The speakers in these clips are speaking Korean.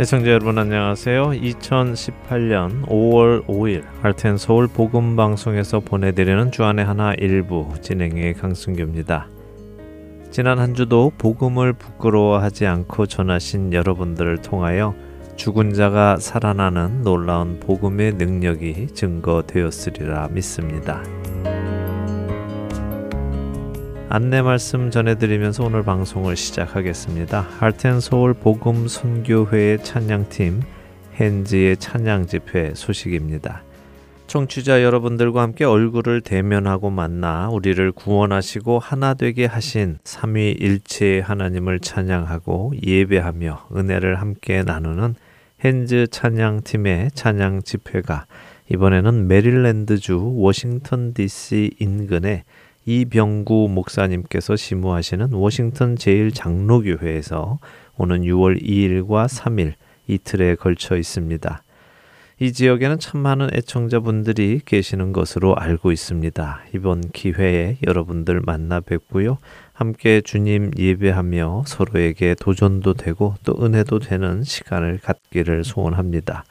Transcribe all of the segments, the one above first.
애청자 여러분 안녕하세요. 2018년 5월 5일 할텐 서울 복음 방송에서 보내드리는 주안의 하나 일부 진행의 강승규입니다. 지난 한 주도 복음을 부끄러워하지 않고 전하신 여러분들을 통하여 죽은 자가 살아나는 놀라운 복음의 능력이 증거되었으리라 믿습니다. 안내 말씀 전해드리면서 오늘 방송을 시작하겠습니다. 할텐서울 복음 선교회의 찬양팀 헨지의 찬양 집회 소식입니다. 청취자 여러분들과 함께 얼굴을 대면하고 만나 우리를 구원하시고 하나 되게 하신 삼위일체의 하나님을 찬양하고 예배하며 은혜를 함께 나누는 헨즈 찬양팀의 찬양 집회가 이번에는 메릴랜드주 워싱턴 DC 인근의 이병구 목사님께서 심무하시는 워싱턴 제일장로교회에서 오는 6월 2일과 3일 이틀에 걸쳐 있습니다. 이 지역에는 참 많은 애청자분들이 계시는 것으로 알고 있습니다. 이번 기회에 여러분들 만나 뵙고요. 함께 주님 예배하며 서로에게 도전도 되고 또 은혜도 되는 시간을 갖기를 소원합니다.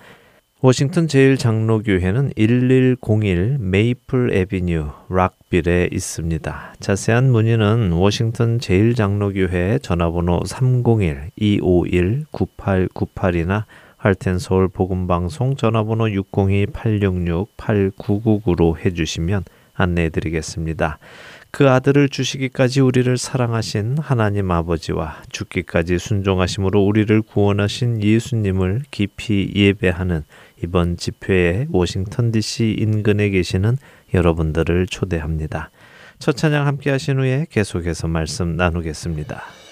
워싱턴 제일장로교회는 1101 메이플 에비뉴 락빌에 있습니다. 자세한 문의는 워싱턴 제일장로교회 전화번호 301-251-9898이나 할텐 서울 복음방송 전화번호 602-866-8999로 해주시면 안내해 드리겠습니다. 그 아들을 주시기까지 우리를 사랑하신 하나님 아버지와 죽기까지 순종하심으로 우리를 구원하신 예수님을 깊이 예배하는 이번 집회에 워싱턴 DC 인근에 계시는 여러분들을 초대합니다. 첫 찬양 함께 하신 후에 계속해서 말씀 나누겠습니다.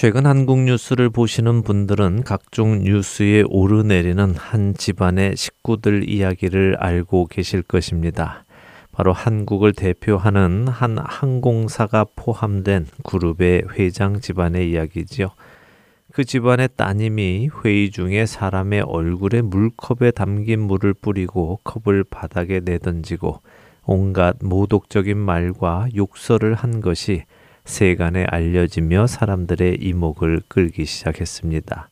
최근 한국 뉴스를 보시는 분들은 각종 뉴스에 오르내리는 한 집안의 식구들 이야기를 알고 계실 것입니다. 바로 한국을 대표하는 한 항공사가 포함된 그룹의 회장 집안의 이야기지요. 그 집안의 따님이 회의 중에 사람의 얼굴에 물컵에 담긴 물을 뿌리고 컵을 바닥에 내던지고 온갖 모독적인 말과 욕설을 한 것이 세간에 알려지며 사람들의 이목을 끌기 시작했습니다.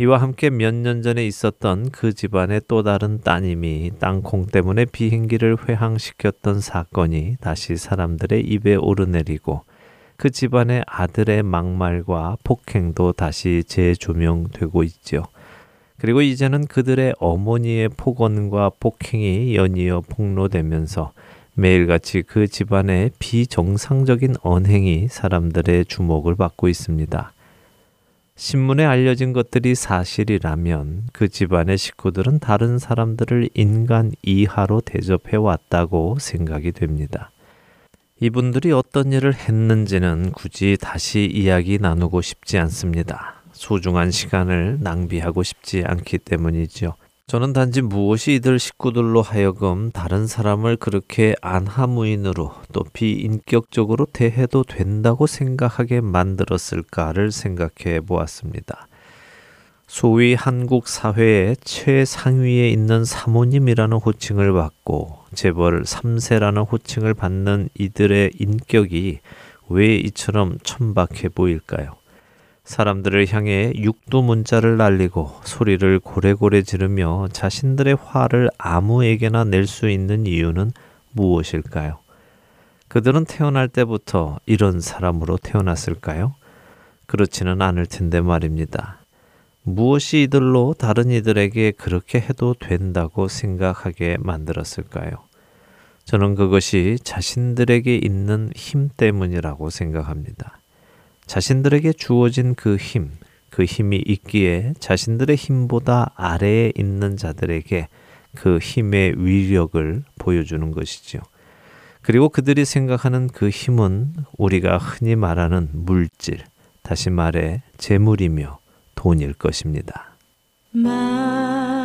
이와 함께 몇 년 전에 있었던 그 집안의 또 다른 따님이 땅콩 때문에 비행기를 회항시켰던 사건이 다시 사람들의 입에 오르내리고 그 집안의 아들의 막말과 폭행도 다시 재조명되고 있죠. 그리고 이제는 그들의 어머니의 폭언과 폭행이 연이어 폭로되면서 매일같이 그 집안의 비정상적인 언행이 사람들의 주목을 받고 있습니다. 신문에 알려진 것들이 사실이라면 그 집안의 식구들은 다른 사람들을 인간 이하로 대접해 왔다고 생각이 됩니다. 이분들이 어떤 일을 했는지는 굳이 다시 이야기 나누고 싶지 않습니다. 소중한 시간을 낭비하고 싶지 않기 때문이지요. 저는 단지 무엇이 이들 식구들로 하여금 다른 사람을 그렇게 안하무인으로 또 비인격적으로 대해도 된다고 생각하게 만들었을까를 생각해 보았습니다. 소위 한국 사회의 최상위에 있는 사모님이라는 호칭을 받고 재벌 3세라는 호칭을 받는 이들의 인격이 왜 이처럼 천박해 보일까요? 사람들을 향해 육도 문자를 날리고 소리를 고래고래 지르며 자신들의 화를 아무에게나 낼 수 있는 이유는 무엇일까요? 그들은 태어날 때부터 이런 사람으로 태어났을까요? 그렇지는 않을 텐데 말입니다. 무엇이 이들로 다른 이들에게 그렇게 해도 된다고 생각하게 만들었을까요? 저는 그것이 자신들에게 있는 힘 때문이라고 생각합니다. 자신들에게 주어진 그 힘, 그 힘이 있기에 자신들의 힘보다 아래에 있는 자들에게 그 힘의 위력을 보여주는 것이지요. 그리고 그들이 생각하는 그 힘은 우리가 흔히 말하는 물질, 다시 말해 재물이며 돈일 것입니다. 만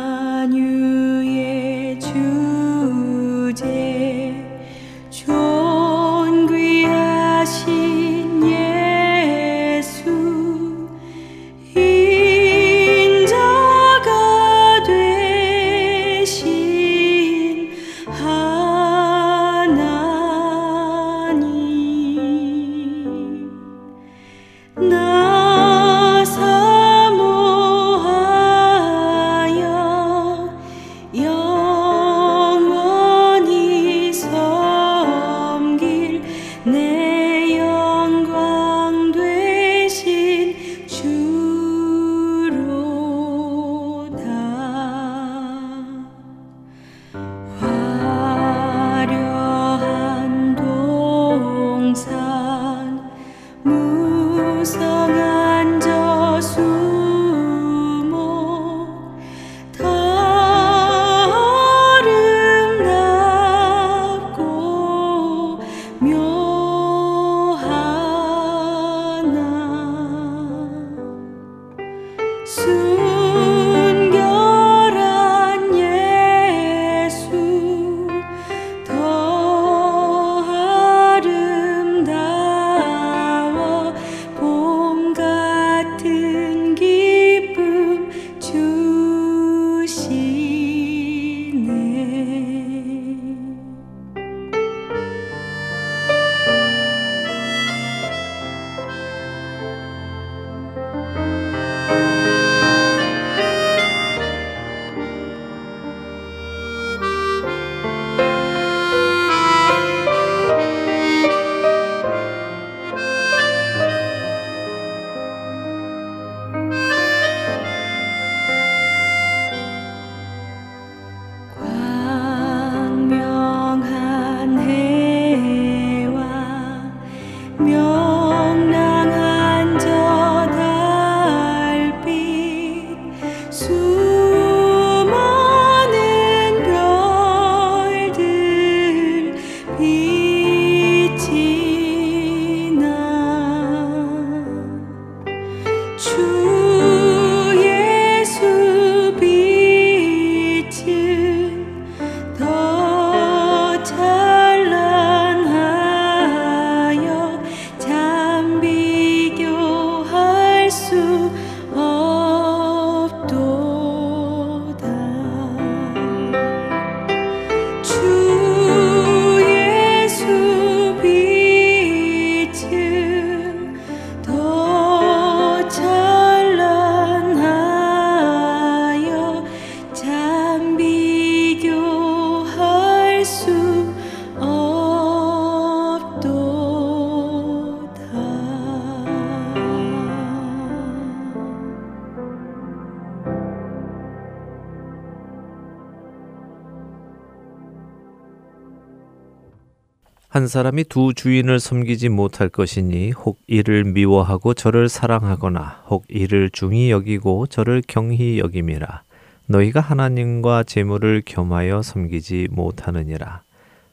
한 사람이 두 주인을 섬기지 못할 것이니 혹 이를 미워하고 저를 사랑하거나 혹 이를 중히 여기고 저를 경히 여김이라 너희가 하나님과 재물을 겸하여 섬기지 못하느니라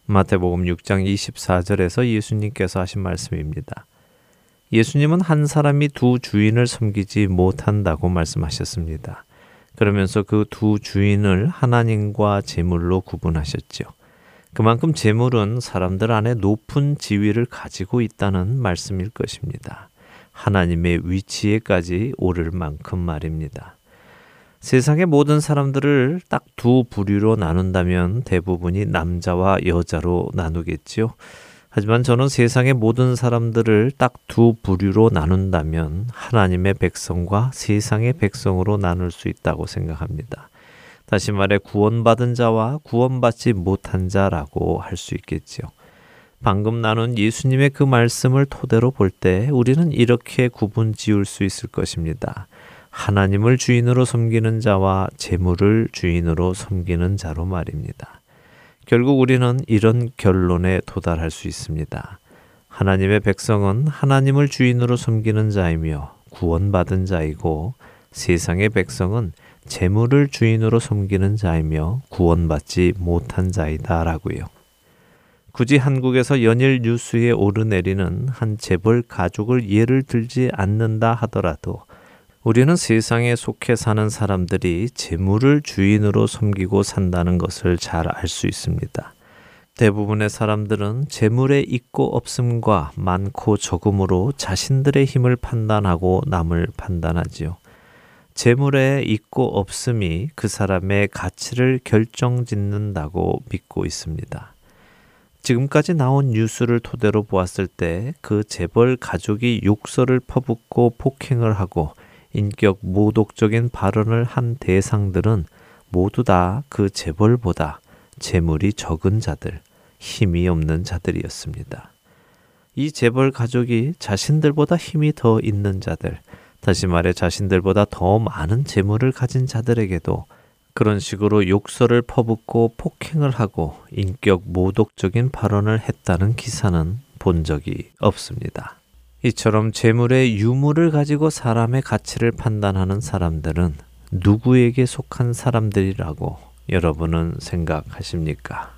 마태복음 6장 24절에서 예수님께서 하신 말씀입니다. 예수님은 한 사람이 두 주인을 섬기지 못한다고 말씀하셨습니다. 그러면서 그 두 주인을 하나님과 재물로 구분하셨죠. 그만큼 재물은 사람들 안에 높은 지위를 가지고 있다는 말씀일 것입니다. 하나님의 위치에까지 오를 만큼 말입니다. 세상의 모든 사람들을 딱 두 부류로 나눈다면 대부분이 남자와 여자로 나누겠지요. 하지만 저는 세상의 모든 사람들을 딱 두 부류로 나눈다면 하나님의 백성과 세상의 백성으로 나눌 수 있다고 생각합니다. 다시 말해 구원받은 자와 구원받지 못한 자라고 할 수 있겠지요. 방금 나눈 예수님의 그 말씀을 토대로 볼 때 우리는 이렇게 구분 지을 수 있을 것입니다. 하나님을 주인으로 섬기는 자와 재물을 주인으로 섬기는 자로 말입니다. 결국 우리는 이런 결론에 도달할 수 있습니다. 하나님의 백성은 하나님을 주인으로 섬기는 자이며 구원받은 자이고 세상의 백성은 재물을 주인으로 섬기는 자이며 구원받지 못한 자이다라고요. 굳이 한국에서 연일 뉴스에 오르내리는 한 재벌 가족을 예를 들지 않는다 하더라도 우리는 세상에 속해 사는 사람들이 재물을 주인으로 섬기고 산다는 것을 잘 알 수 있습니다. 대부분의 사람들은 재물의 있고 없음과 많고 적음으로 자신들의 힘을 판단하고 남을 판단하지요. 재물에 있고 없음이 그 사람의 가치를 결정짓는다고 믿고 있습니다. 지금까지 나온 뉴스를 토대로 보았을 때 그 재벌 가족이 욕설을 퍼붓고 폭행을 하고 인격 모독적인 발언을 한 대상들은 모두 다 그 재벌보다 재물이 적은 자들, 힘이 없는 자들이었습니다. 이 재벌 가족이 자신들보다 힘이 더 있는 자들, 다시 말해 자신들보다 더 많은 재물을 가진 자들에게도 그런 식으로 욕설을 퍼붓고 폭행을 하고 인격 모독적인 발언을 했다는 기사는 본 적이 없습니다. 이처럼 재물의 유무를 가지고 사람의 가치를 판단하는 사람들은 누구에게 속한 사람들이라고 여러분은 생각하십니까?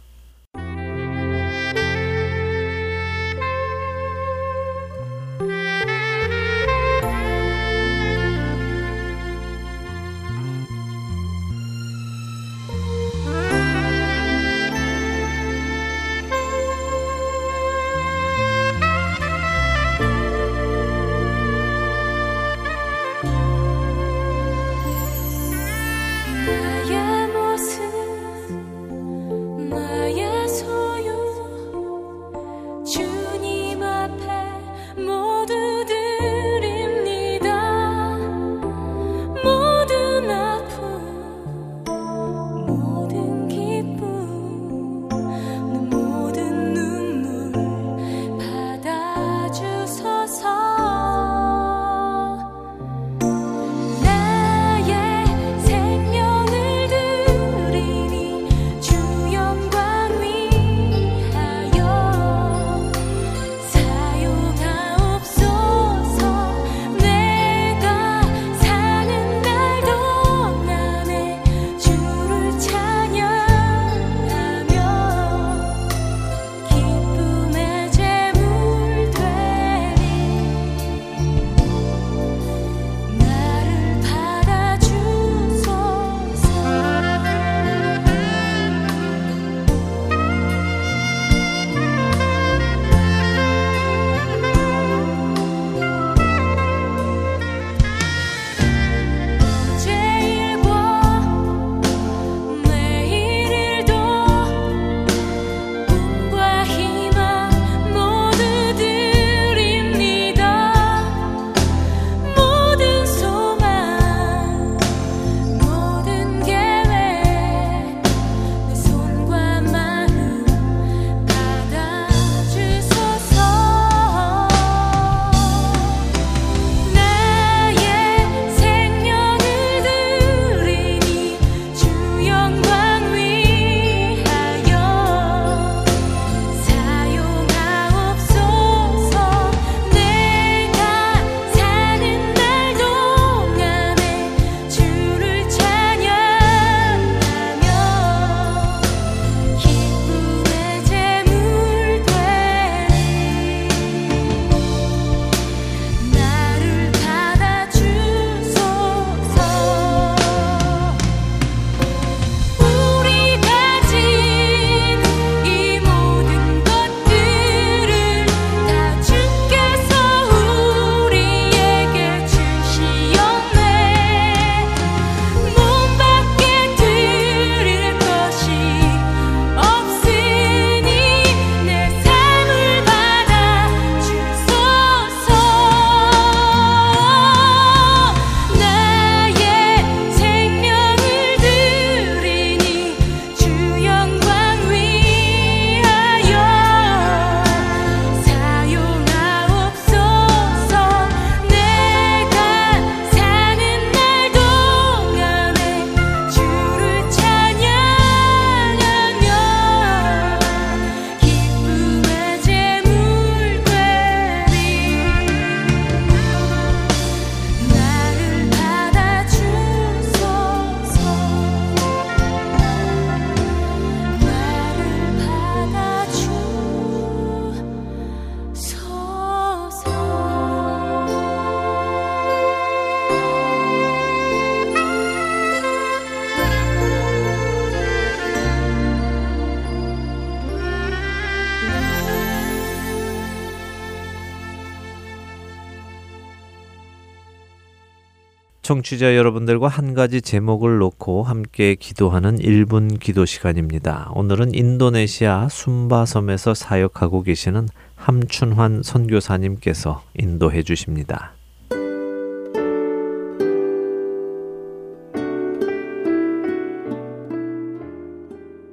청취자 여러분들과 한 가지 제목을 놓고 함께 기도하는 1분 기도 시간입니다. 오늘은 인도네시아 순바섬에서 사역하고 계시는 함춘환 선교사님께서 인도해 주십니다.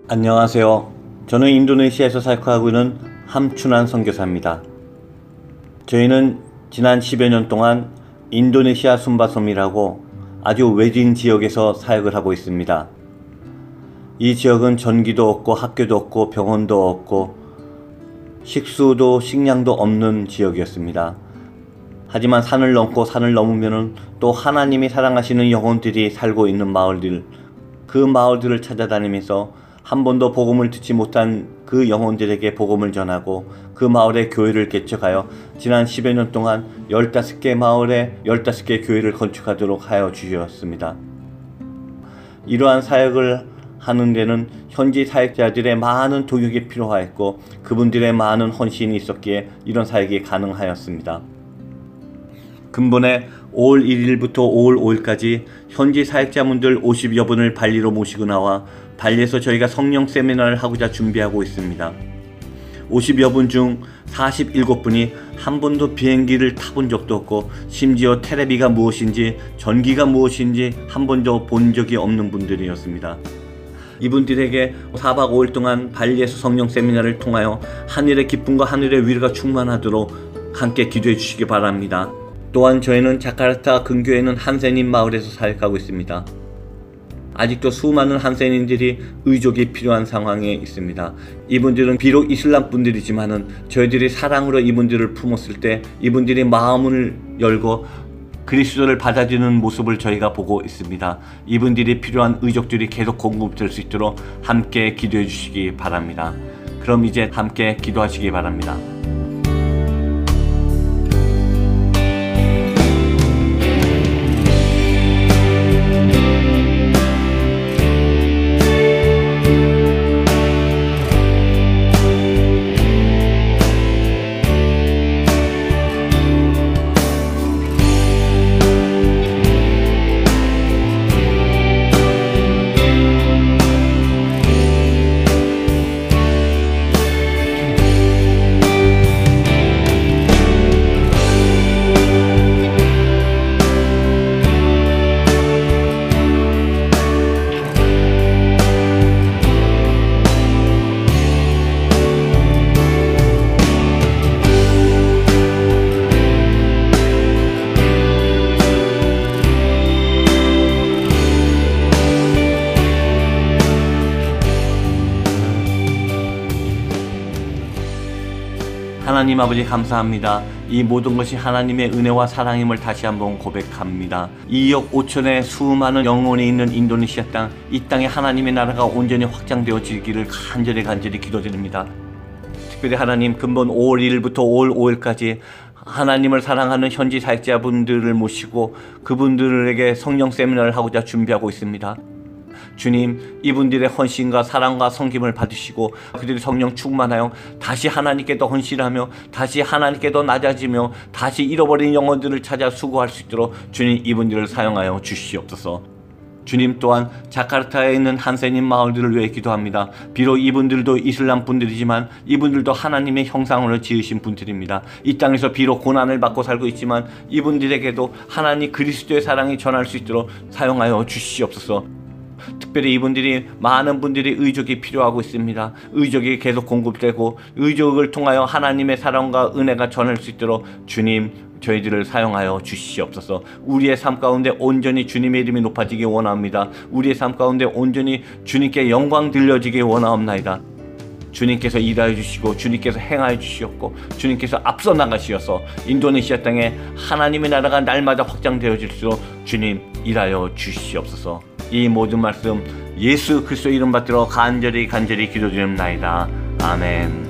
안녕하세요. 저는 인도네시아에서 사역하고 있는 함춘환 선교사입니다. 저희는 지난 10여 년 동안 인도네시아 순바섬이라고 아주 외진 지역에서 사역을 하고 있습니다. 이 지역은 전기도 없고 학교도 없고 병원도 없고 식수도 식량도 없는 지역이었습니다. 하지만 산을 넘고 산을 넘으면 또 하나님이 사랑하시는 영혼들이 살고 있는 마을들, 그 마을들을 찾아다니면서 한 번도 복음을 듣지 못한 그 영혼들에게 복음을 전하고 그 마을에 교회를 개척하여 지난 10여 년 동안 15개 마을에 15개 교회를 건축하도록 하여 주셨습니다. 이러한 사역을 하는 데는 현지 사역자들의 많은 도육이 필요하였고 그분들의 많은 헌신이 있었기에 이런 사역이 가능하였습니다. 근본에 5월 1일부터 5월 5일까지 현지 사역자분들 50여 분을 발리로 모시고 나와 발리에서 저희가 성령 세미나를 하고자 준비하고 있습니다. 50여 분 중 47분이 한 번도 비행기를 타본 적도 없고 심지어 테레비가 무엇인지 전기가 무엇인지 한 번도 본 적이 없는 분들이었습니다. 이분들에게 4박 5일 동안 발리에서 성령 세미나를 통하여 하늘의 기쁨과 하늘의 위로가 충만하도록 함께 기도해 주시기 바랍니다. 또한 저희는 자카르타 근교에 는 한세님 마을에서 사역하고 있습니다. 아직도 수많은 한세인들이 의족이 필요한 상황에 있습니다. 이분들은 비록 이슬람 분들이지만은 저희들이 사랑으로 이분들을 품었을 때 이분들이 마음을 열고 그리스도를 받아들이는 모습을 저희가 보고 있습니다. 이분들이 필요한 의족들이 계속 공급될 수 있도록 함께 기도해 주시기 바랍니다. 그럼 이제 함께 기도하시기 바랍니다. 하나님 아버지 감사합니다. 이 모든 것이 하나님의 은혜와 사랑임을 다시 한번 고백합니다. 2억 5천의 수많은 영혼이 있는 인도네시아 땅, 이 땅에 하나님의 나라가 온전히 확장되어지기를 간절히 간절히 기도드립니다. 특별히 하나님 근본 5월 1일부터 5월 5일까지 하나님을 사랑하는 현지 사역자분들을 모시고 그분들에게 성령 세미나를 하고자 준비하고 있습니다. 주님 이분들의 헌신과 사랑과 성김을 받으시고 그들이 성령 충만하여 다시 하나님께 더 헌신하며 다시 하나님께 더 낮아지며 다시 잃어버린 영혼들을 찾아 수고할 수 있도록 주님 이분들을 사용하여 주시옵소서. 주님 또한 자카르타에 있는 한세님 마을들을 위해 기도합니다. 비록 이분들도 이슬람 분들이지만 이분들도 하나님의 형상으로 지으신 분들입니다. 이 땅에서 비록 고난을 받고 살고 있지만 이분들에게도 하나님 그리스도의 사랑이 전할 수 있도록 사용하여 주시옵소서. 특별히 이분들이 많은 분들이 의족이 필요하고 있습니다. 의족이 계속 공급되고 의족을 통하여 하나님의 사랑과 은혜가 전할 수 있도록 주님 저희들을 사용하여 주시옵소서. 우리의 삶 가운데 온전히 주님의 이름이 높아지기 원합니다. 우리의 삶 가운데 온전히 주님께 영광 들려지기 원하옵나이다. 주님께서 일하여 주시고 주님께서 행하여 주시었고 주님께서 앞서 나가시어서 인도네시아 땅에 하나님의 나라가 날마다 확장되어질수록 주님 일하여 주시옵소서. 이 모든 말씀 예수 그리스도 이름 받들어 간절히 간절히 기도드립나이다. 아멘.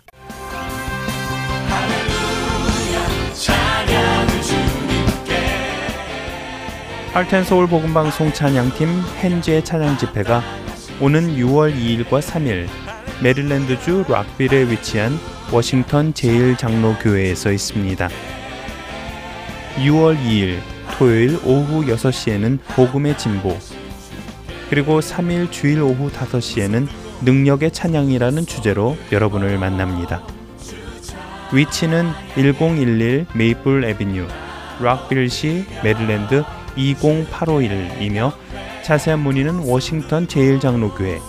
할텐 서울 복음 방송 찬양팀 헨지의 찬양 집회가 오는 6월 2일과 3일 메릴랜드주 락빌에 위치한 워싱턴 제일장로교회에서 있습니다. 6월 2일 토요일 오후 6시에는 복음의 진보 그리고 3일 주일 오후 5시에는 능력의 찬양이라는 주제로 여러분을 만납니다. 위치는 1011 메이플 애비뉴 락빌시 메릴랜드 20851이며 자세한 문의는 워싱턴 제일장로교회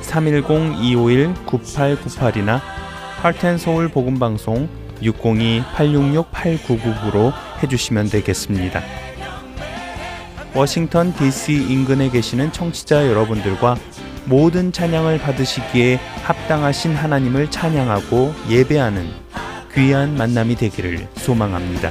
310-251-9898이나 Heart and Soul 복음 방송 602-866-8999로 해주시면 되겠습니다. 워싱턴 DC 인근에 계시는 청취자 여러분들과 모든 찬양을 받으시기에 합당하신 하나님을 찬양하고 예배하는 귀한 만남이 되기를 소망합니다.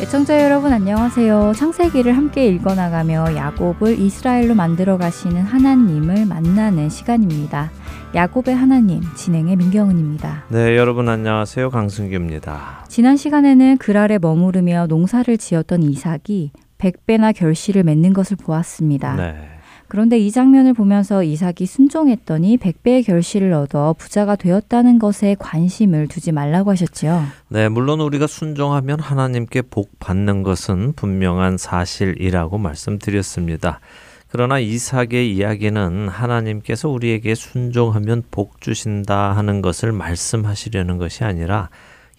애청자 여러분 안녕하세요. 창세기를 함께 읽어나가며 야곱을 이스라엘로 만들어 가시는 하나님을 만나는 시간입니다. 야곱의 하나님 진행의 민경은입니다. 네, 여러분 안녕하세요. 강승규입니다. 지난 시간에는 그랄에 머무르며 농사를 지었던 이삭이 백배나 결실을 맺는 것을 보았습니다. 네. 그런데 이 장면을 보면서 이삭이 순종했더니 백배의 결실을 얻어 부자가 되었다는 것에 관심을 두지 말라고 하셨지요. 네, 물론 우리가 순종하면 하나님께 복 받는 것은 분명한 사실이라고 말씀드렸습니다. 그러나 이삭의 이야기는 하나님께서 우리에게 순종하면 복 주신다 하는 것을 말씀하시려는 것이 아니라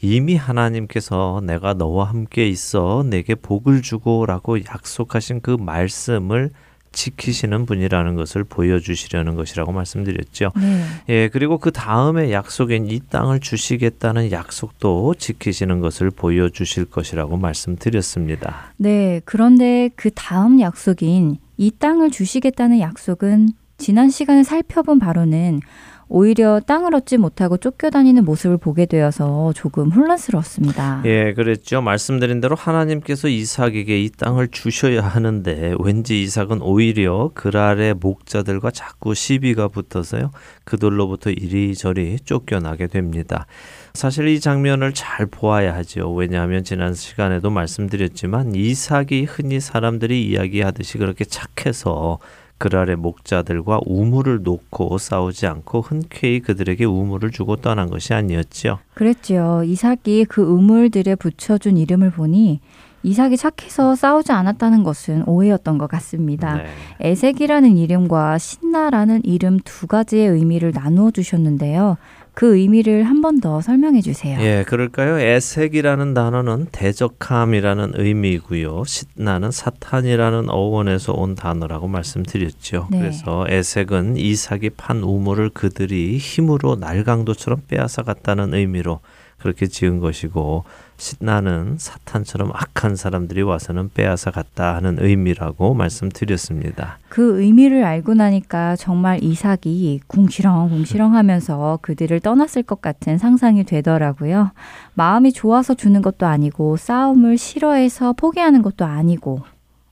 이미 하나님께서 내가 너와 함께 있어 내게 복을 주고라고 약속하신 그 말씀을 지키시는 분이라는 것을 보여주시려는 것이라고 말씀드렸죠. 네. 예, 그리고 그 다음에 약속인 이 땅을 주시겠다는 약속도 지키시는 것을 보여주실 것이라고 말씀드렸습니다. 네, 그런데 그 다음 약속인 이 땅을 주시겠다는 약속은 지난 시간에 살펴본 바로는 오히려 땅을 얻지 못하고 쫓겨다니는 모습을 보게 되어서 조금 혼란스러웠습니다. 예, 그랬죠. 말씀드린 대로 하나님께서 이삭에게 이 땅을 주셔야 하는데 왠지 이삭은 오히려 그랄의 목자들과 자꾸 시비가 붙어서요. 그들로부터 이리저리 쫓겨나게 됩니다. 사실 이 장면을 잘 보아야 하죠. 왜냐하면 지난 시간에도 말씀드렸지만 이삭이 흔히 사람들이 이야기하듯이 그렇게 착해서 그랄의 목자들과 우물을 놓고 싸우지 않고 흔쾌히 그들에게 우물을 주고 떠난 것이 아니었지요. 그랬지요. 이삭이 그 우물들에 붙여준 이름을 보니 이삭이 착해서 싸우지 않았다는 것은 오해였던 것 같습니다. 네. 에색이라는 이름과 신나라는 이름 두 가지의 의미를 나누어 주셨는데요. 그 의미를 한 번 더 설명해 주세요. 예, 그럴까요? 애색이라는 단어는 대적함이라는 의미이고요. 신나는 사탄이라는 어원에서 온 단어라고 말씀드렸죠. 네. 그래서 애색은 이삭이 판 우물을 그들이 힘으로 날강도처럼 빼앗아 갔다는 의미로 그렇게 지은 것이고 신나는 사탄처럼 악한 사람들이 와서는 빼앗아 갔다 하는 의미라고 말씀드렸습니다. 그 의미를 알고 나니까 정말 이삭이 궁시렁 궁시렁 하면서 그들을 떠났을 것 같은 상상이 되더라고요. 마음이 좋아서 주는 것도 아니고 싸움을 싫어해서 포기하는 것도 아니고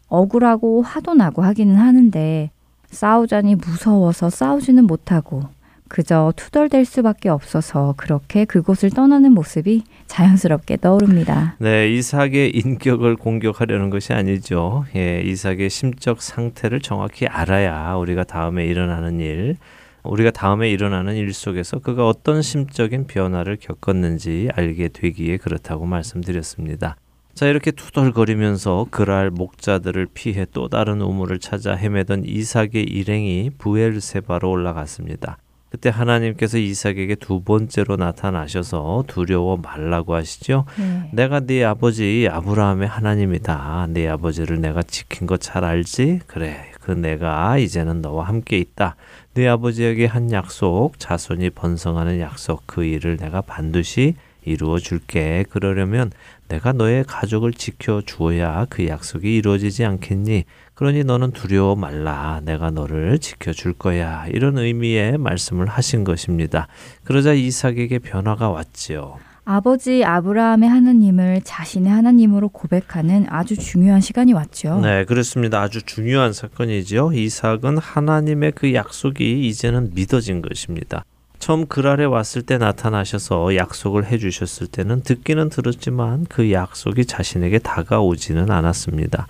억울하고 화도 나고 하기는 하는데 싸우자니 무서워서 싸우지는 못하고 그저 투덜댈 수밖에 없어서 그렇게 그곳을 떠나는 모습이 자연스럽게 떠오릅니다. 네, 이삭의 인격을 공격하려는 것이 아니죠. 예, 이삭의 심적 상태를 정확히 알아야 우리가 다음에 일어나는 일, 우리가 다음에 일어나는 일 속에서 그가 어떤 심적인 변화를 겪었는지 알게 되기에 그렇다고 말씀드렸습니다. 자, 이렇게 투덜거리면서 그랄 목자들을 피해 또 다른 우물을 찾아 헤매던 이삭의 일행이 부엘세바로 올라갔습니다. 그때 하나님께서 이삭에게 두 번째로 나타나셔서 두려워 말라고 하시죠. 네. 내가 네 아버지 아브라함의 하나님이다. 네 아버지를 내가 지킨 것 잘 알지? 그래. 그 내가 이제는 너와 함께 있다. 네 아버지에게 한 약속, 자손이 번성하는 약속 그 일을 내가 반드시 이루어 줄게. 그러려면 내가 너의 가족을 지켜 주어야 그 약속이 이루어지지 않겠니? 그러니 너는 두려워 말라. 내가 너를 지켜 줄 거야. 이런 의미의 말씀을 하신 것입니다. 그러자 이삭에게 변화가 왔지요. 아버지 아브라함의 하나님을 자신의 하나님으로 고백하는 아주 중요한 시간이 왔죠. 네, 그렇습니다. 아주 중요한 사건이죠. 이삭은 하나님의 그 약속이 이제는 믿어진 것입니다. 처음 그랄에 왔을 때 나타나셔서 약속을 해 주셨을 때는 듣기는 들었지만 그 약속이 자신에게 다가오지는 않았습니다.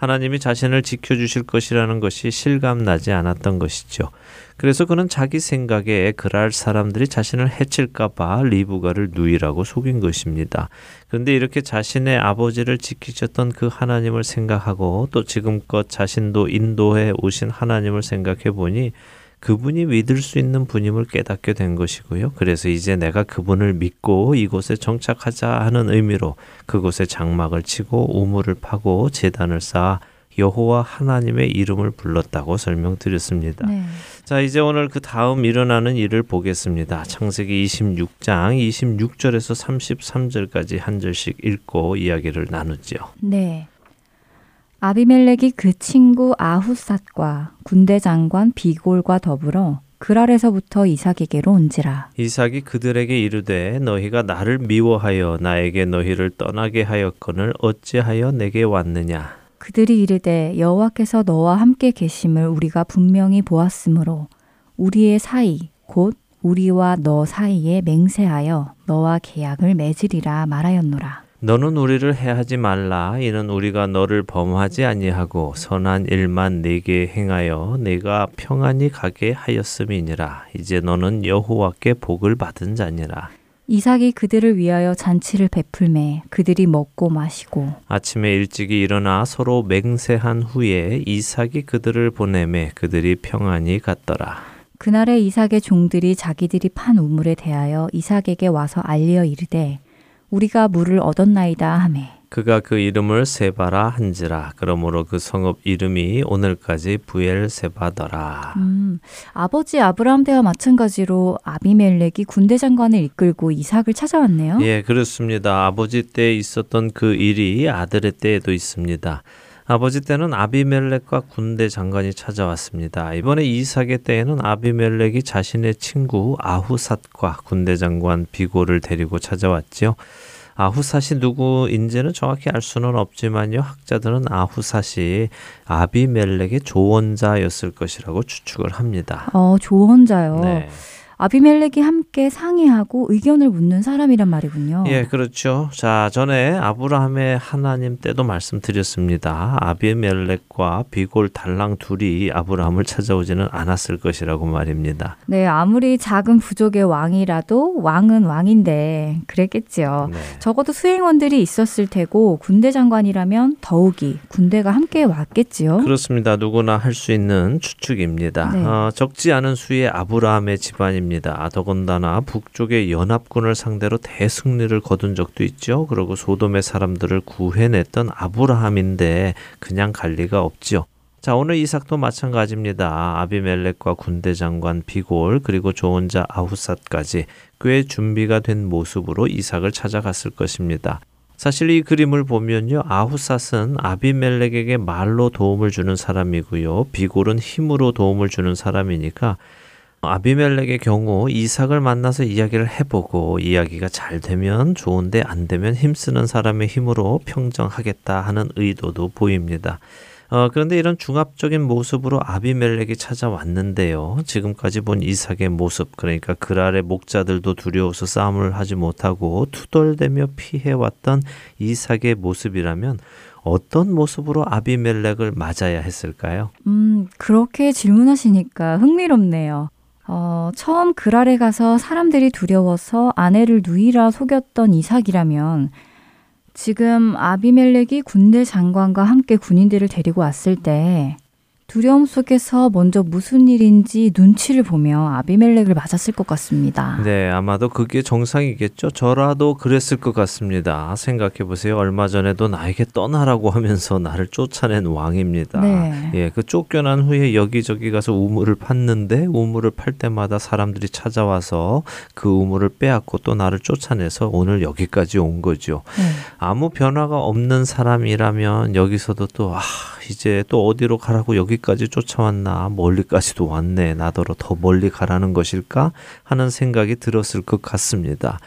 하나님이 자신을 지켜주실 것이라는 것이 실감나지 않았던 것이죠. 그래서 그는 자기 생각에 그랄 사람들이 자신을 해칠까봐 리브가를 누이라고 속인 것입니다. 그런데 이렇게 자신의 아버지를 지키셨던 그 하나님을 생각하고 또 지금껏 자신도 인도해 오신 하나님을 생각해 보니 그분이 믿을 수 있는 분임을 깨닫게 된 것이고요. 그래서 이제 내가 그분을 믿고 이곳에 정착하자 하는 의미로 그곳에 장막을 치고 우물을 파고 제단을 쌓아 여호와 하나님의 이름을 불렀다고 설명드렸습니다. 네. 자, 이제 오늘 그 다음 일어나는 일을 보겠습니다. 창세기 26장 26절에서 33절까지 한 절씩 읽고 이야기를 나누죠. 네. 아비멜렉이 그 친구 아후삿과 군대 장관 비골과 더불어 그랄에서부터 이삭에게로 온지라. 이삭이 그들에게 이르되 너희가 나를 미워하여 나에게 너희를 떠나게 하였거늘 어찌하여 내게 왔느냐 그들이 이르되 여호와께서 너와 함께 계심을 우리가 분명히 보았으므로 우리의 사이 곧 우리와 너 사이에 맹세하여 너와 계약을 맺으리라 말하였노라. 너는 우리를 해하지 말라. 이는 우리가 너를 범하지 아니하고 선한 일만 내게 행하여 내가 평안히 가게 하였음이니라. 이제 너는 여호와께 복을 받은 자니라. 이삭이 그들을 위하여 잔치를 베풀매 그들이 먹고 마시고 아침에 일찍이 일어나 서로 맹세한 후에 이삭이 그들을 보내매 그들이 평안히 갔더라. 그날에 이삭의 종들이 자기들이 판 우물에 대하여 이삭에게 와서 알리어 이르되 우리가 물을 얻었나이다 하매 그가 그 이름을 세바라 한지라 그러므로 그 성읍 이름이 오늘까지 부엘세바더라 음, 아버지 아브라함 때와 마찬가지로 아비멜렉이 군대 장관을 이끌고 이삭을 찾아왔네요. 예, 그렇습니다. 아버지 때 있었던 그 일이 아들의 때에도 있습니다. 아버지 때는 아비멜렉과 군대 장관이 찾아왔습니다. 이번에 이삭의 때에는 아비멜렉이 자신의 친구 아후삿과 군대 장관 비고를 데리고 찾아왔지요. 아후삿이 누구인지는 정확히 알 수는 없지만요. 학자들은 아후삿이 아비멜렉의 조언자였을 것이라고 추측을 합니다. 어, 조언자요. 네. 아비멜렉이 함께 상의하고 의견을 묻는 사람이란 말이군요. 예, 그렇죠. 자, 전에 아브라함의 하나님 때도 말씀드렸습니다. 아비멜렉과 비골 달랑 둘이 아브라함을 찾아오지는 않았을 것이라고 말입니다. 네, 아무리 작은 부족의 왕이라도 왕은 왕인데 그랬겠지요. 네. 적어도 수행원들이 있었을 테고 군대 장관이라면 더욱이 군대가 함께 왔겠지요. 그렇습니다. 누구나 할 수 있는 추측입니다. 네. 어, 적지 않은 수의 아브라함의 집안입니다. 더군다나 북쪽의 연합군을 상대로 대승리를 거둔 적도 있죠. 그리고 소돔의 사람들을 구해냈던 아브라함인데 그냥 갈 리가 없지요. 자, 오늘 이삭도 마찬가지입니다. 아비멜렉과 군대 장관 비골 그리고 조언자 아후삿까지 꽤 준비가 된 모습으로 이삭을 찾아갔을 것입니다. 사실 이 그림을 보면요. 아후삿은 아비멜렉에게 말로 도움을 주는 사람이고요. 비골은 힘으로 도움을 주는 사람이니까 아비멜렉의 경우 이삭을 만나서 이야기를 해보고 이야기가 잘 되면 좋은데 안 되면 힘쓰는 사람의 힘으로 평정하겠다 하는 의도도 보입니다. 어, 그런데 이런 중압적인 모습으로 아비멜렉이 찾아왔는데요. 지금까지 본 이삭의 모습, 그러니까 그랄의 목자들도 두려워서 싸움을 하지 못하고 투덜대며 피해왔던 이삭의 모습이라면 어떤 모습으로 아비멜렉을 맞아야 했을까요? 음, 그렇게 질문하시니까 흥미롭네요. 어, 처음 그랄에 가서 사람들이 두려워서 아내를 누이라 속였던 이삭이라면 지금 아비멜렉이 군대 장관과 함께 군인들을 데리고 왔을 때 두려움 속에서 먼저 무슨 일인지 눈치를 보며 아비멜렉을 맞았을 것 같습니다. 네, 아마도 그게 정상이겠죠. 저라도 그랬을 것 같습니다. 생각해 보세요. 얼마 전에도 나에게 떠나라고 하면서 나를 쫓아낸 왕입니다. 네. 예, 그 쫓겨난 후에 여기저기 가서 우물을 팠는데 우물을 팔 때마다 사람들이 찾아와서 그 우물을 빼앗고 또 나를 쫓아내서 오늘 여기까지 온 거죠. 네. 아무 변화가 없는 사람이라면 여기서도 또 아, 이제 또 어디로 가라고 여기 까지 쫓아왔나 멀리까지도 왔네 나더러 더 멀리 가라는 것일까 하는 생각이 들었을 것 같습니다.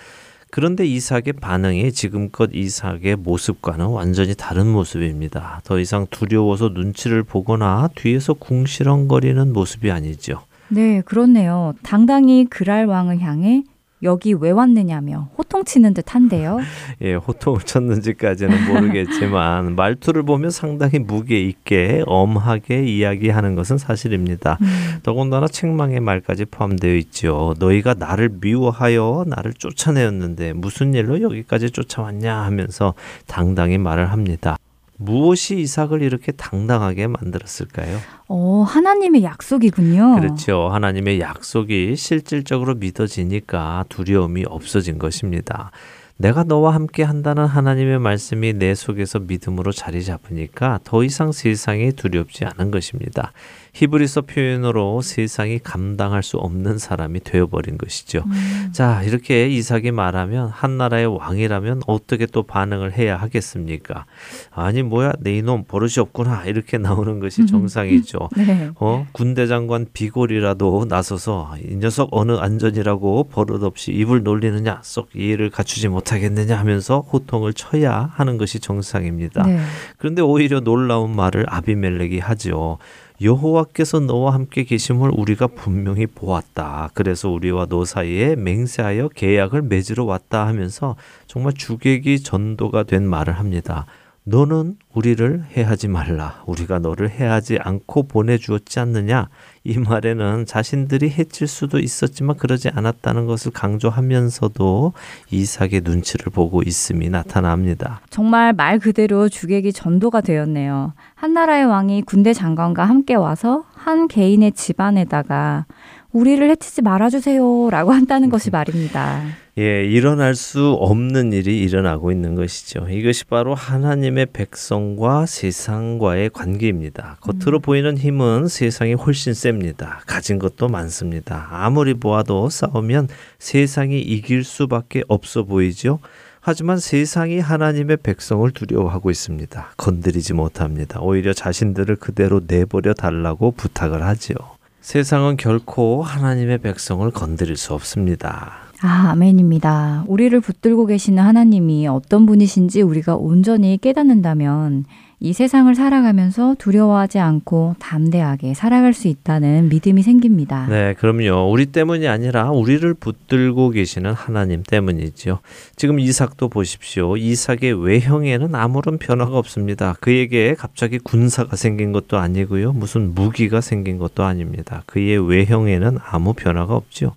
그런데 이삭의 반응이 지금껏 이삭의 모습과는 완전히 다른 모습입니다. 더 이상 두려워서 눈치를 보거나 뒤에서 궁시렁거리는 모습이 아니죠. 네, 그렇네요. 당당히 그랄 왕을 향해 여기 왜 왔느냐며 호통치는 듯한데요. 예, 호통을 쳤는지까지는 모르겠지만 말투를 보면 상당히 무게 있게 엄하게 이야기하는 것은 사실입니다. 음, 더군다나 책망의 말까지 포함되어 있죠. 너희가 나를 미워하여 나를 쫓아내었는데 무슨 일로 여기까지 쫓아왔냐 하면서 당당히 말을 합니다. 무엇이 이삭을 이렇게 당당하게 만들었을까요? 어, 하나님의 약속이군요. 그렇죠. 하나님의 약속이 실질적으로 믿어지니까 두려움이 없어진 것입니다. 내가 너와 함께 한다는 하나님의 말씀이 내 속에서 믿음으로 자리 잡으니까 더 이상 세상이 두렵지 않은 것입니다. 히브리서 표현으로 세상이 감당할 수 없는 사람이 되어버린 것이죠. 자, 이렇게 이삭이 말하면 한 나라의 왕이라면 어떻게 또 반응을 해야 하겠습니까? 아니 뭐야 내 이놈 버릇이 없구나 이렇게 나오는 것이 정상이죠. 네. 어 군대 장관 비골이라도 나서서 이 녀석 어느 안전이라고 버릇없이 입을 놀리느냐 썩 이해를 갖추지 못하겠느냐 하면서 호통을 쳐야 하는 것이 정상입니다. 네. 그런데 오히려 놀라운 말을 아비멜렉이 하죠. 여호와께서 너와 함께 계심을 우리가 분명히 보았다. 그래서 우리와 너 사이에 맹세하여 계약을 맺으러 왔다 하면서 정말 주객이 전도가 된 말을 합니다. 너는 우리를 해하지 말라. 우리가 너를 해하지 않고 보내주었지 않느냐. 이 말에는 자신들이 해칠 수도 있었지만 그러지 않았다는 것을 강조하면서도 이삭의 눈치를 보고 있음이 나타납니다. 정말 말 그대로 주객이 전도가 되었네요. 한 나라의 왕이 군대 장관과 함께 와서 한 개인의 집안에다가 우리를 해치지 말아주세요 라고 한다는 것이 말입니다. 예, 일어날 수 없는 일이 일어나고 있는 것이죠. 이것이 바로 하나님의 백성과 세상과의 관계입니다. 겉으로 보이는 힘은 세상이 훨씬 셉니다. 가진 것도 많습니다. 아무리 보아도 싸우면 세상이 이길 수밖에 없어 보이죠. 하지만 세상이 하나님의 백성을 두려워하고 있습니다. 건드리지 못합니다. 오히려 자신들을 그대로 내버려 달라고 부탁을 하지요. 세상은 결코 하나님의 백성을 건드릴 수 없습니다. 아, 아멘입니다. 우리를 붙들고 계시는 하나님이 어떤 분이신지 우리가 온전히 깨닫는다면 이 세상을 살아가면서 두려워하지 않고 담대하게 살아갈 수 있다는 믿음이 생깁니다. 네, 그럼요. 우리 때문이 아니라 우리를 붙들고 계시는 하나님 때문이지요. 지금 이삭도 보십시오. 이삭의 외형에는 아무런 변화가 없습니다. 그에게 갑자기 군사가 생긴 것도 아니고요. 무슨 무기가 생긴 것도 아닙니다. 그의 외형에는 아무 변화가 없죠.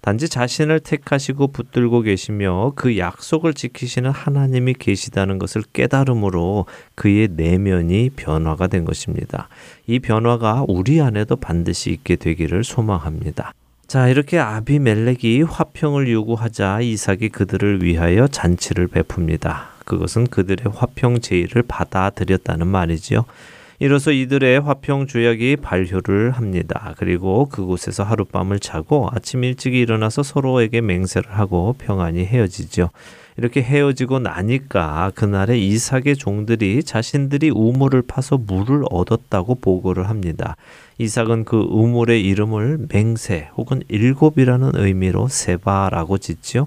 단지 자신을 택하시고 붙들고 계시며 그 약속을 지키시는 하나님이 계시다는 것을 깨달음으로 그의 내면이 변화가 된 것입니다. 이 변화가 우리 안에도 반드시 있게 되기를 소망합니다. 자, 이렇게 아비멜렉이 화평을 요구하자 이삭이 그들을 위하여 잔치를 베풉니다. 그것은 그들의 화평 제의를 받아들였다는 말이지요. 이로써 이들의 화평 조약이 발효를 합니다. 그리고 그곳에서 하룻밤을 자고 아침 일찍 일어나서 서로에게 맹세를 하고 평안히 헤어지죠. 이렇게 헤어지고 나니까 그날에 이삭의 종들이 자신들이 우물을 파서 물을 얻었다고 보고를 합니다. 이삭은 그 우물의 이름을 맹세 혹은 일곱이라는 의미로 세바라고 짓죠.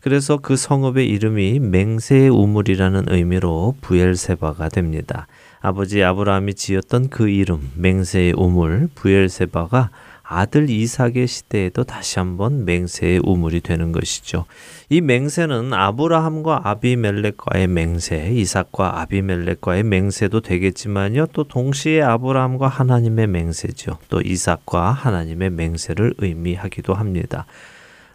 그래서 그 성읍의 이름이 맹세의 우물이라는 의미로 부엘세바가 됩니다. 아버지 아브라함이 지었던 그 이름 맹세의 우물 부엘세바가 아들 이삭의 시대에도 다시 한번 맹세의 우물이 되는 것이죠. 이 맹세는 아브라함과 아비멜렉과의 맹세, 이삭과 아비멜렉과의 맹세도 되겠지만요. 또 동시에 아브라함과 하나님의 맹세죠. 또 이삭과 하나님의 맹세를 의미하기도 합니다.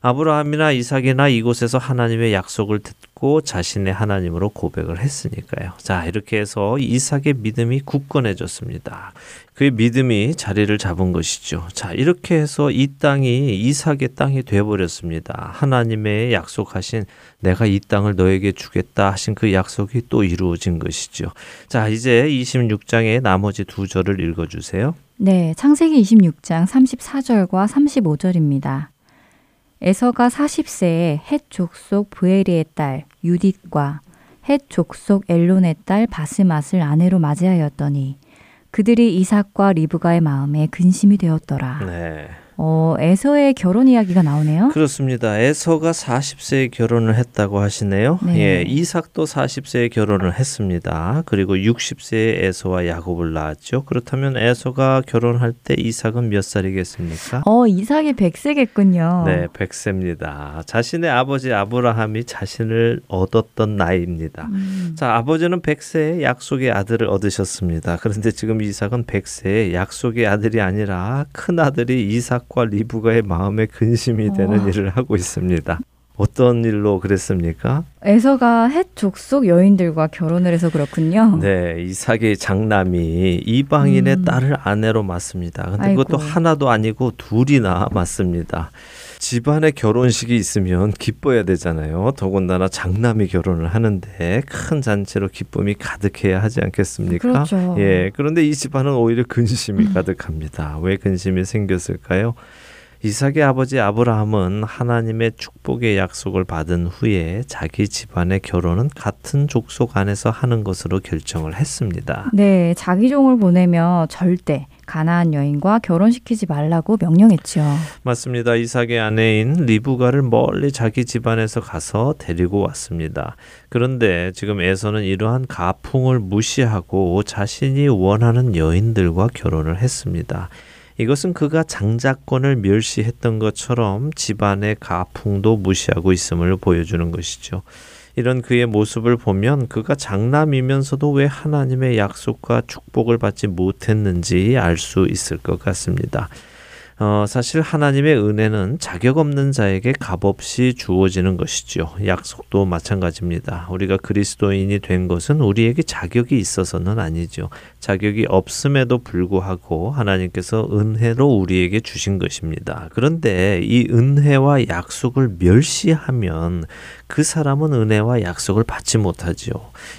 아브라함이나 이삭이나 이곳에서 하나님의 약속을 듣고 자신의 하나님으로 고백을 했으니까요. 자, 이렇게 해서 이삭의 믿음이 굳건해졌습니다. 그의 믿음이 자리를 잡은 것이죠. 자, 이렇게 해서 이 땅이 이삭의 땅이 되어버렸습니다. 하나님의 약속하신 내가 이 땅을 너에게 주겠다 하신 그 약속이 또 이루어진 것이죠. 자, 이제 26장의 나머지 두 절을 읽어주세요. 네, 창세기 26장 34절과 35절입니다. 에서가 40세에 헷 족속 브에리의 딸 유딧과 헷 족속 엘론의 딸 바스맛을 아내로 맞이하였더니 그들이 이삭과 리브가의 마음에 근심이 되었더라. 네. 어, 에서의 결혼 이야기가 나오네요. 그렇습니다. 에서가 40세에 결혼을 했다고 하시네요. 네. 예, 이삭도 40세에 결혼을 했습니다. 그리고 60세에 에서와 야곱을 낳았죠. 그렇다면 에서가 결혼할 때 이삭은 몇 살이겠습니까? 어, 이삭이 100세겠군요. 네, 100세입니다. 자신의 아버지 아브라함이 자신을 얻었던 나이입니다. 음. 자, 아버지는 100세에 약속의 아들을 얻으셨습니다. 그런데 지금 이삭은 100세에 약속의 아들이 아니라 큰 아들이 이삭 과 리브가의 마음에 근심이 되는 어. 일을 하고 있습니다. 어떤 일로 그랬습니까? 에서가 헷 족속 여인들과 결혼을 해서 그렇군요. 네, 이삭의 장남이 이방인의 음. 딸을 아내로 맞습니다. 근데 아이고. 그것도 하나도 아니고 둘이나 맞습니다. 집안에 결혼식이 있으면 기뻐야 되잖아요. 더군다나 장남이 결혼을 하는데 큰 잔치로 기쁨이 가득해야 하지 않겠습니까? 그렇죠. 예. 그런데 이 집안은 오히려 근심이 가득합니다. 왜 근심이 생겼을까요? 이삭의 아버지 아브라함은 하나님의 축복의 약속을 받은 후에 자기 집안의 결혼은 같은 족속 안에서 하는 것으로 결정을 했습니다. 네, 자기 종을 보내며 절대 가나안 여인과 결혼시키지 말라고 명령했죠. 맞습니다. 이삭의 아내인 리브가를 멀리 자기 집안에서 가서 데리고 왔습니다. 그런데 지금 에서는 이러한 가풍을 무시하고 자신이 원하는 여인들과 결혼을 했습니다. 이것은 그가 장자권을 멸시했던 것처럼 집안의 가풍도 무시하고 있음을 보여주는 것이죠. 이런 그의 모습을 보면 그가 장남이면서도 왜 하나님의 약속과 축복을 받지 못했는지 알 수 있을 것 같습니다. 어, 사실 하나님의 은혜는 자격 없는 자에게 값없이 주어지는 것이죠. 약속도 마찬가지입니다. 우리가 그리스도인이 된 것은 우리에게 자격이 있어서는 아니죠. 자격이 없음에도 불구하고 하나님께서 은혜로 우리에게 주신 것입니다. 그런데 이 은혜와 약속을 멸시하면 그 사람은 은혜와 약속을 받지 못하지요.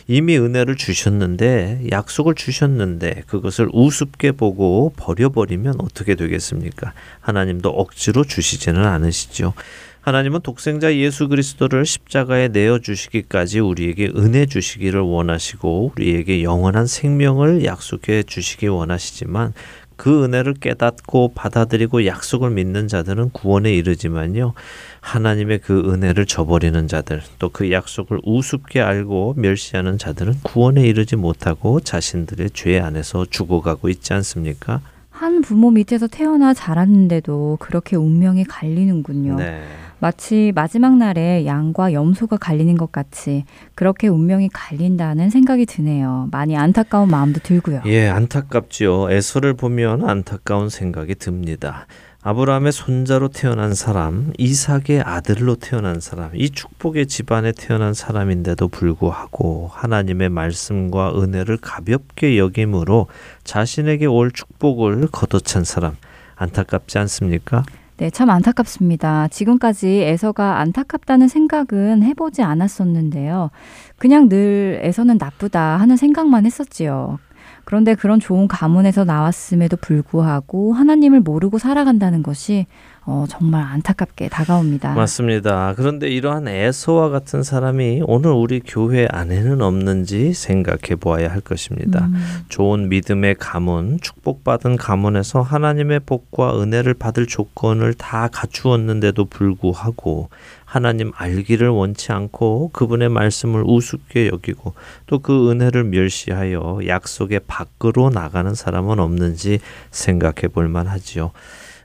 이미 은혜를 주셨는데 약속을 주셨는데 그것을 우습게 보고 버려버리면 어떻게 되겠습니까? 하나님도 억지로 주시지는 않으시죠. 하나님은 독생자 예수 그리스도를 십자가에 내어 주시기까지 우리에게 은혜 주시기를 원하시고 우리에게 영원한 생명을 약속해 주시기 원하시지만 그 은혜를 깨닫고 받아들이고 약속을 믿는 자들은 구원에 이르지만요. 하나님의 그 은혜를 저버리는 자들, 또 그 약속을 우습게 알고 멸시하는 자들은 구원에 이르지 못하고 자신들의 죄 안에서 죽어가고 있지 않습니까? 한 부모 밑에서 태어나 자랐는데도 그렇게 운명이 갈리는군요. 네. 마치 마지막 날에 양과 염소가 갈리는 것 같이 그렇게 운명이 갈린다는 생각이 드네요. 많이 안타까운 마음도 들고요. 예, 안타깝지요. 에서를 보면 안타까운 생각이 듭니다. 아브라함의 손자로 태어난 사람, 이삭의 아들로 태어난 사람, 이 축복의 집안에 태어난 사람인데도 불구하고 하나님의 말씀과 은혜를 가볍게 여김으로 자신에게 올 축복을 걷어찬 사람, 안타깝지 않습니까? 네, 참 안타깝습니다. 지금까지 에서가 안타깝다는 생각은 해보지 않았었는데요. 그냥 늘 에서는 나쁘다 하는 생각만 했었지요. 그런데 그런 좋은 가문에서 나왔음에도 불구하고 하나님을 모르고 살아간다는 것이 어, 정말 안타깝게 다가옵니다. 맞습니다. 그런데 이러한 에서와 같은 사람이 오늘 우리 교회 안에는 없는지 생각해 보아야 할 것입니다. 음, 좋은 믿음의 가문, 축복받은 가문에서 하나님의 복과 은혜를 받을 조건을 다 갖추었는데도 불구하고 하나님 알기를 원치 않고 그분의 말씀을 우습게 여기고 또 그 은혜를 멸시하여 약속의 밖으로 나가는 사람은 없는지 생각해 볼 만하지요.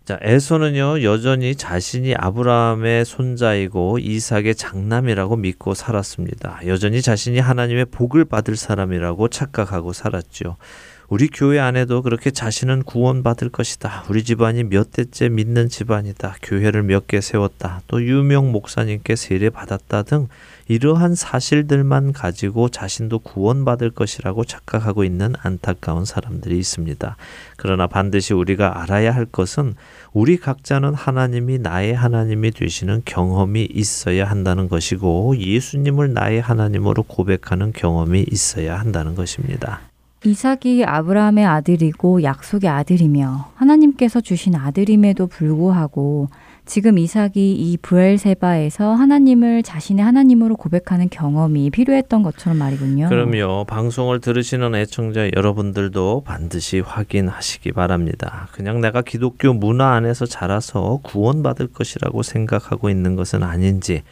자, 에서는요, 여전히 자신이 아브라함의 손자이고 이삭의 장남이라고 믿고 살았습니다. 여전히 자신이 하나님의 복을 받을 사람이라고 착각하고 살았죠. 우리 교회 안에도 그렇게 자신은 구원받을 것이다. 우리 집안이 몇 대째 믿는 집안이다. 교회를 몇 개 세웠다. 또 유명 목사님께 세례 받았다 등 이러한 사실들만 가지고 자신도 구원받을 것이라고 착각하고 있는 안타까운 사람들이 있습니다. 그러나 반드시 우리가 알아야 할 것은 우리 각자는 하나님이 나의 하나님이 되시는 경험이 있어야 한다는 것이고 예수님을 나의 하나님으로 고백하는 경험이 있어야 한다는 것입니다. 이삭이 아브라함의 아들이고 약속의 아들이며 하나님께서 주신 아들임에도 불구하고 지금 이삭이 이 부엘세바에서 하나님을 자신의 하나님으로 고백하는 경험이 필요했던 것처럼 말이군요. 그럼요. 방송을 들으시는 애청자 여러분들도 반드시 확인하시기 바랍니다. 그냥 내가 기독교 문화 안에서 자라서 구원받을 것이라고 생각하고 있는 것은 아닌지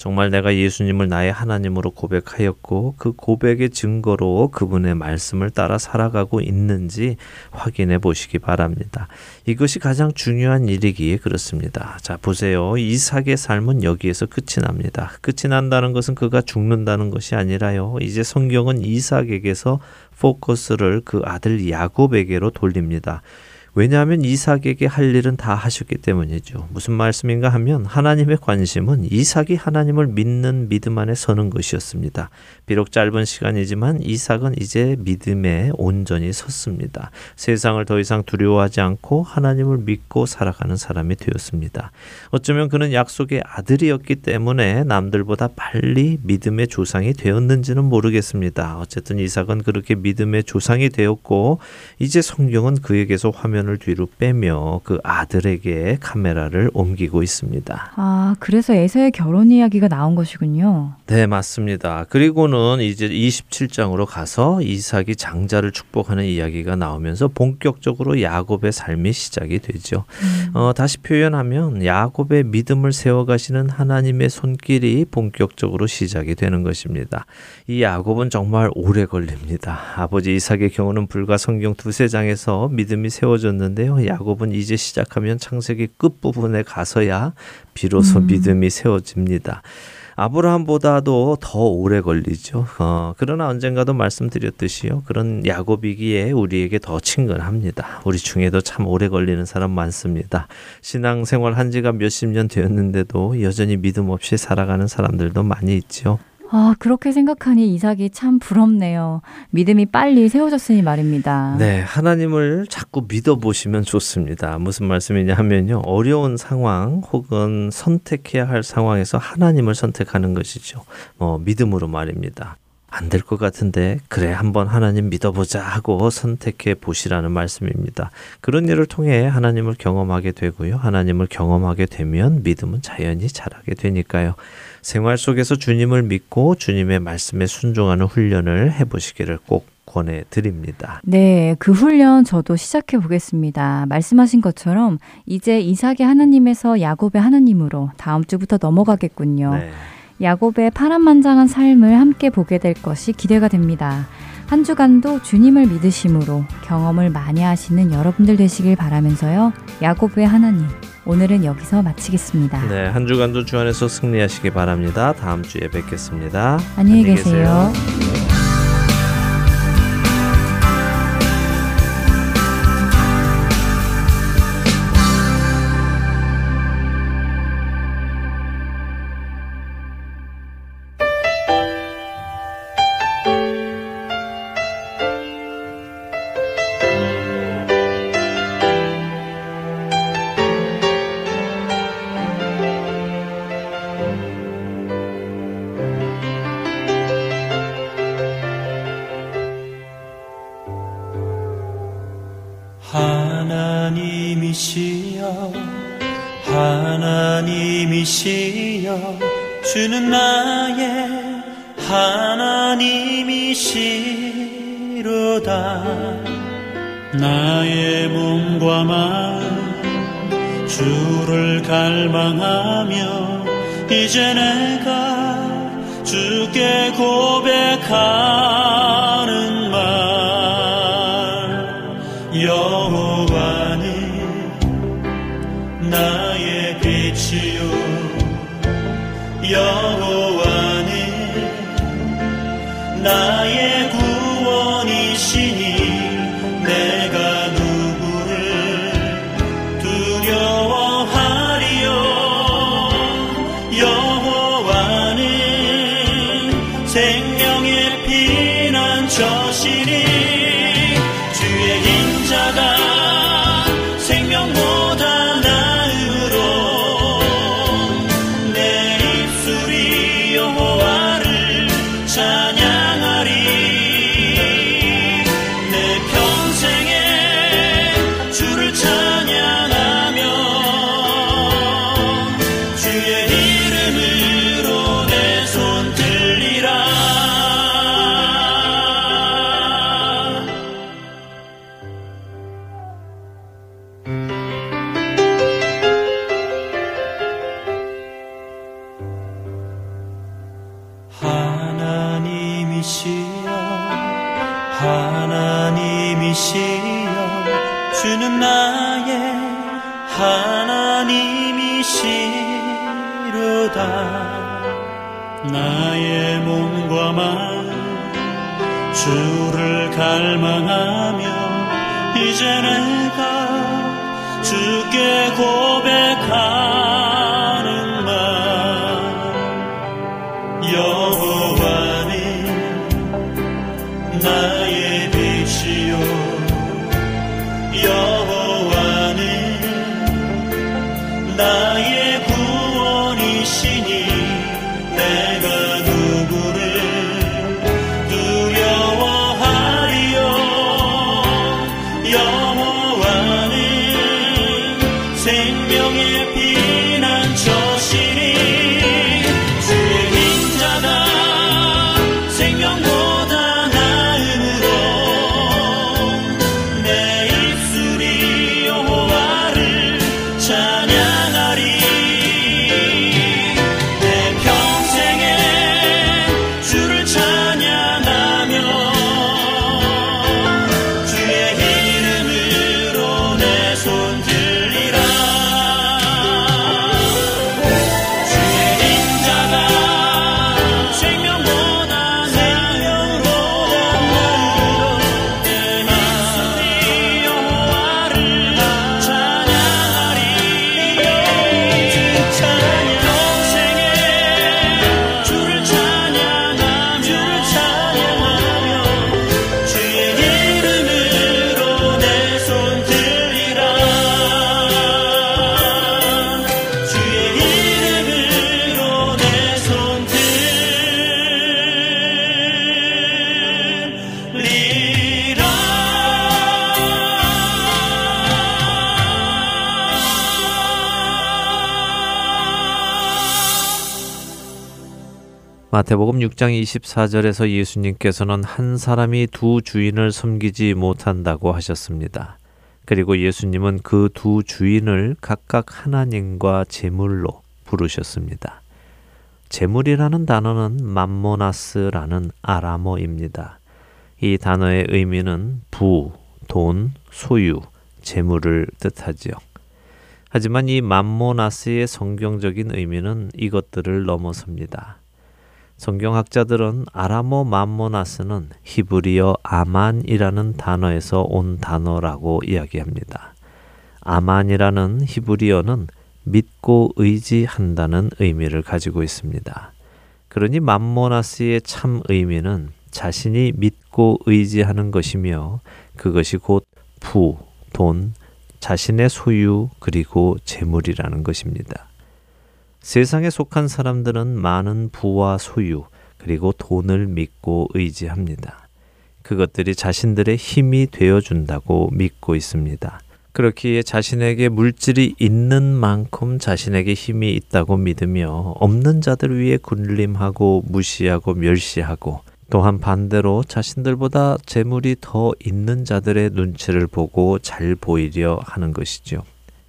정말 내가 예수님을 나의 하나님으로 고백하였고 그 고백의 증거로 그분의 말씀을 따라 살아가고 있는지 확인해 보시기 바랍니다. 이것이 가장 중요한 일이기에 그렇습니다. 자, 보세요. 이삭의 삶은 여기에서 끝이 납니다. 끝이 난다는 것은 그가 죽는다는 것이 아니라요. 이제 성경은 이삭에게서 포커스를 그 아들 야곱에게로 돌립니다. 왜냐하면 이삭에게 할 일은 다 하셨기 때문이죠. 무슨 말씀인가 하면 하나님의 관심은 이삭이 하나님을 믿는 믿음 안에 서는 것이었습니다. 비록 짧은 시간이지만 이삭은 이제 믿음에 온전히 섰습니다. 세상을 더 이상 두려워하지 않고 하나님을 믿고 살아가는 사람이 되었습니다. 어쩌면 그는 약속의 아들이었기 때문에 남들보다 빨리 믿음의 조상이 되었는지는 모르겠습니다. 어쨌든 이삭은 그렇게 믿음의 조상이 되었고 이제 성경은 그에게서 화면 을 뒤로 빼며 그 아들에게 카메라를 옮기고 있습니다. 아, 그래서 에서의 결혼 이야기가 나온 것이군요. 네, 맞습니다. 그리고는 이제 27장으로 가서 이삭이 장자를 축복하는 이야기가 나오면서 본격적으로 야곱의 삶이 시작이 되죠. 어, 다시 표현하면 야곱의 믿음을 세워가시는 하나님의 손길이 본격적으로 시작이 되는 것입니다. 이 야곱은 정말 오래 걸립니다. 아버지 이삭의 경우는 불과 성경 두세 장에서 믿음이 세워 졌는데요. 야곱은 이제 시작하면 창세기 끝부분에 가서야 비로소 믿음이 세워집니다. 아브라함보다도 더 오래 걸리죠. 어, 그러나 언젠가도 말씀드렸듯이요. 그런 야곱이기에 우리에게 더 친근합니다. 우리 중에도 참 오래 걸리는 사람 많습니다. 신앙생활 한 지가 몇십 년 되었는데도 여전히 믿음 없이 살아가는 사람들도 많이 있죠. 아, 그렇게 생각하니 이삭이 참 부럽네요. 믿음이 빨리 세워졌으니 말입니다. 네, 하나님을 자꾸 믿어보시면 좋습니다. 무슨 말씀이냐 하면요. 어려운 상황 혹은 선택해야 할 상황에서 하나님을 선택하는 것이죠. 뭐, 믿음으로 말입니다. 안 될 것 같은데, 그래, 한번 하나님 믿어보자 하고 선택해 보시라는 말씀입니다. 그런 일을 통해 하나님을 경험하게 되고요. 하나님을 경험하게 되면 믿음은 자연히 자라게 되니까요. 생활 속에서 주님을 믿고 주님의 말씀에 순종하는 훈련을 해보시기를 꼭 권해 드립니다. 네, 그 훈련 저도 시작해 보겠습니다. 말씀하신 것처럼 이제 이삭의 하나님에서 야곱의 하나님으로 다음 주부터 넘어가겠군요. 네. 야곱의 파란만장한 삶을 함께 보게 될 것이 기대가 됩니다. 한 주간도 주님을 믿으심으로 경험을 많이 하시는 여러분들 되시길 바라면서요. 야곱의 하나님, 오늘은 여기서 마치겠습니다. 네, 한 주간도 주 안에서 승리하시기 바랍니다. 다음 주에 뵙겠습니다. 안녕히 계세요. 하나님이시여 마태복음 6장 24절에서 예수님께서는 한 사람이 두 주인을 섬기지 못한다고 하셨습니다. 그리고 예수님은 그 두 주인을 각각 하나님과 제물로 부르셨습니다. 제물이라는 단어는 맘모나스라는 아람어입니다. 이 단어의 의미는 부, 돈, 소유, 재물을 뜻하지요. 하지만 이 맘모나스의 성경적인 의미는 이것들을 넘어섭니다. 성경학자들은 아람어 맘모나스는 히브리어 아만이라는 단어에서 온 단어라고 이야기합니다. 아만이라는 히브리어는 믿고 의지한다는 의미를 가지고 있습니다. 그러니 맘모나스의 참 의미는 자신이 믿고 의지하는 것이며 그것이 곧 부, 돈, 자신의 소유 그리고 재물이라는 것입니다. 세상에 속한 사람들은 많은 부와 소유 그리고 돈을 믿고 의지합니다. 그것들이 자신들의 힘이 되어 준다고 믿고 있습니다. 그렇기에 자신에게 물질이 있는 만큼 자신에게 힘이 있다고 믿으며 없는 자들 위에 군림하고 무시하고 멸시하고 또한 반대로 자신들보다 재물이 더 있는 자들의 눈치를 보고 잘 보이려 하는 것이죠.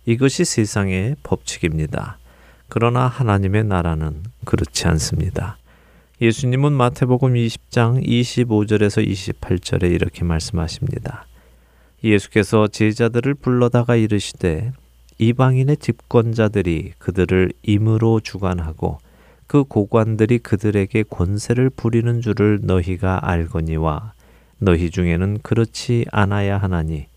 이것이 세상의 법칙입니다. 그러나 하나님의 나라는 그렇지 않습니다. 예수님은 마태복음 20장 25절에서 28절에 이렇게 말씀하십니다. 예수께서 제자들을 불러다가 이르시되 이방인의 집권자들이 그들을 임으로 주관하고 그 고관들이 그들에게 권세를 부리는 줄을 너희가 알거니와 너희 중에는 그렇지 않아야 하나니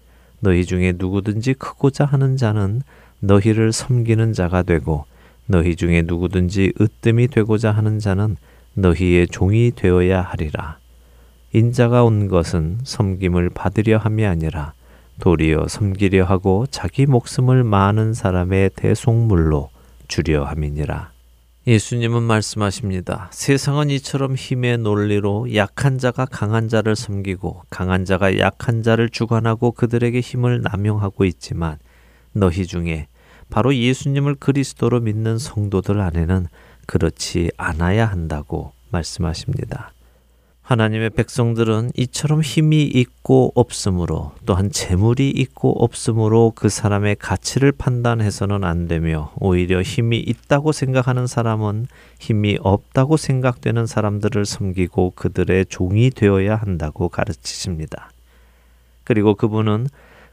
너희 중에 누구든지 크고자 하는 자는 너희를 섬기는 자가 되고 너희 중에 누구든지 으뜸이 되고자 하는 자는 너희의 종이 되어야 하리라. 인자가 온 것은 섬김을 받으려 함이 아니라 도리어 섬기려 하고 자기 목숨을 많은 사람의 대속물로 주려 함이니라. 예수님은 말씀하십니다. 세상은 이처럼 힘의 논리로 약한 자가 강한 자를 섬기고 강한 자가 약한 자를 주관하고 그들에게 힘을 남용하고 있지만 너희 중에 바로 예수님을 그리스도로 믿는 성도들 안에는 그렇지 않아야 한다고 말씀하십니다. 하나님의 백성들은 이처럼 힘이 있고 없으므로 또한 재물이 있고 없으므로 그 사람의 가치를 판단해서는 안 되며 오히려 힘이 있다고 생각하는 사람은 힘이 없다고 생각되는 사람들을 섬기고 그들의 종이 되어야 한다고 가르치십니다. 그리고 그분은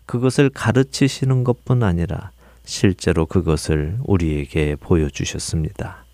그것을 가르치시는 것뿐 아니라 실제로 그것을 우리에게 보여주셨습니다.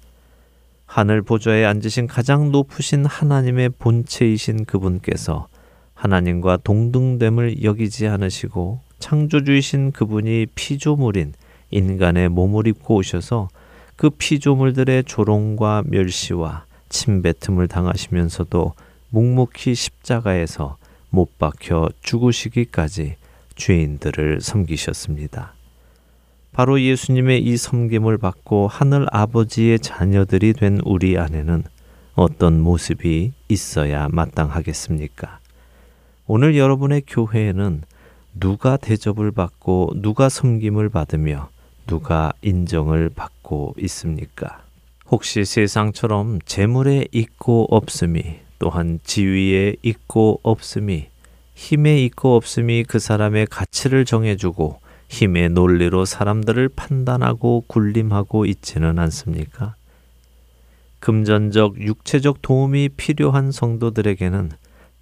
하늘 보좌에 앉으신 가장 높으신 하나님의 본체이신 그분께서 하나님과 동등됨을 여기지 않으시고 창조주이신 그분이 피조물인 인간의 몸을 입고 오셔서 그 피조물들의 조롱과 멸시와 침뱉음을 당하시면서도 묵묵히 십자가에서 못 박혀 죽으시기까지 죄인들을 섬기셨습니다. 바로 예수님의 이 섬김을 받고 하늘 아버지의 자녀들이 된 우리 안에는 어떤 모습이 있어야 마땅하겠습니까? 오늘 여러분의 교회에는 누가 대접을 받고 누가 섬김을 받으며 누가 인정을 받고 있습니까? 혹시 세상처럼 재물에 있고 없음이 또한 지위에 있고 없음이 힘에 있고 없음이 그 사람의 가치를 정해주고 힘의 논리로 사람들을 판단하고 군림하고 있지는 않습니까? 금전적, 육체적 도움이 필요한 성도들에게는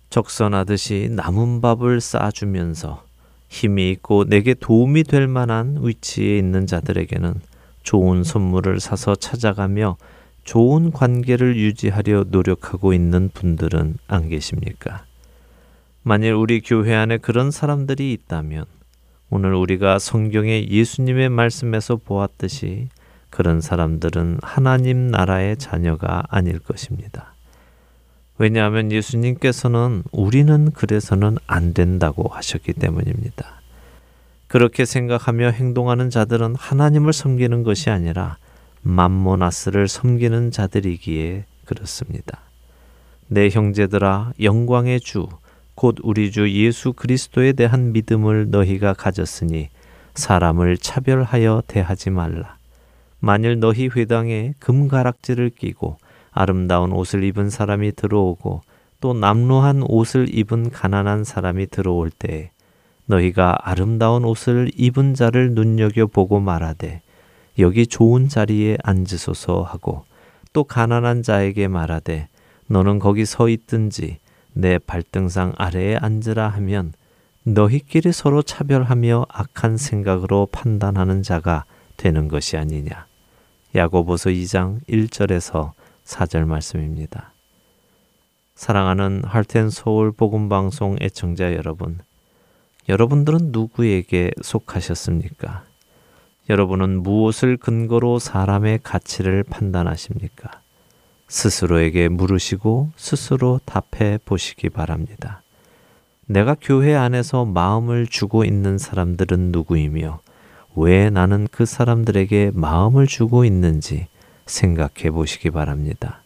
적선하듯이 남은 밥을 싸주면서 힘이 있고 내게 도움이 될 만한 위치에 있는 자들에게는 좋은 선물을 사서 찾아가며 좋은 관계를 유지하려 노력하고 있는 분들은 안 계십니까? 만일 우리 교회 안에 그런 사람들이 있다면 오늘 우리가 성경의 예수님의 말씀에서 보았듯이 그런 사람들은 하나님 나라의 자녀가 아닐 것입니다. 왜냐하면 예수님께서는 우리는 그래서는 안 된다고 하셨기 때문입니다. 그렇게 생각하며 행동하는 자들은 하나님을 섬기는 것이 아니라 맘모나스를 섬기는 자들이기에 그렇습니다. 내 형제들아 영광의 주 곧 우리 주 예수 그리스도에 대한 믿음을 너희가 가졌으니 사람을 차별하여 대하지 말라. 만일 너희 회당에 금가락지를 끼고 아름다운 옷을 입은 사람이 들어오고 또 남루한 옷을 입은 가난한 사람이 들어올 때에 너희가 아름다운 옷을 입은 자를 눈여겨 보고 말하되 여기 좋은 자리에 앉으소서 하고 또 가난한 자에게 말하되 너는 거기 서 있든지 내 발등상 아래에 앉으라 하면 너희끼리 서로 차별하며 악한 생각으로 판단하는 자가 되는 것이 아니냐. 야고보서 2장 1절에서 4절 말씀입니다. 사랑하는 할텐 서울 복음 방송 애청자 여러분. 여러분들은 누구에게 속하셨습니까? 여러분은 무엇을 근거로 사람의 가치를 판단하십니까? 스스로에게 물으시고 스스로 답해 보시기 바랍니다. 내가 교회 안에서 마음을 주고 있는 사람들은 누구이며 왜 나는 그 사람들에게 마음을 주고 있는지 생각해 보시기 바랍니다.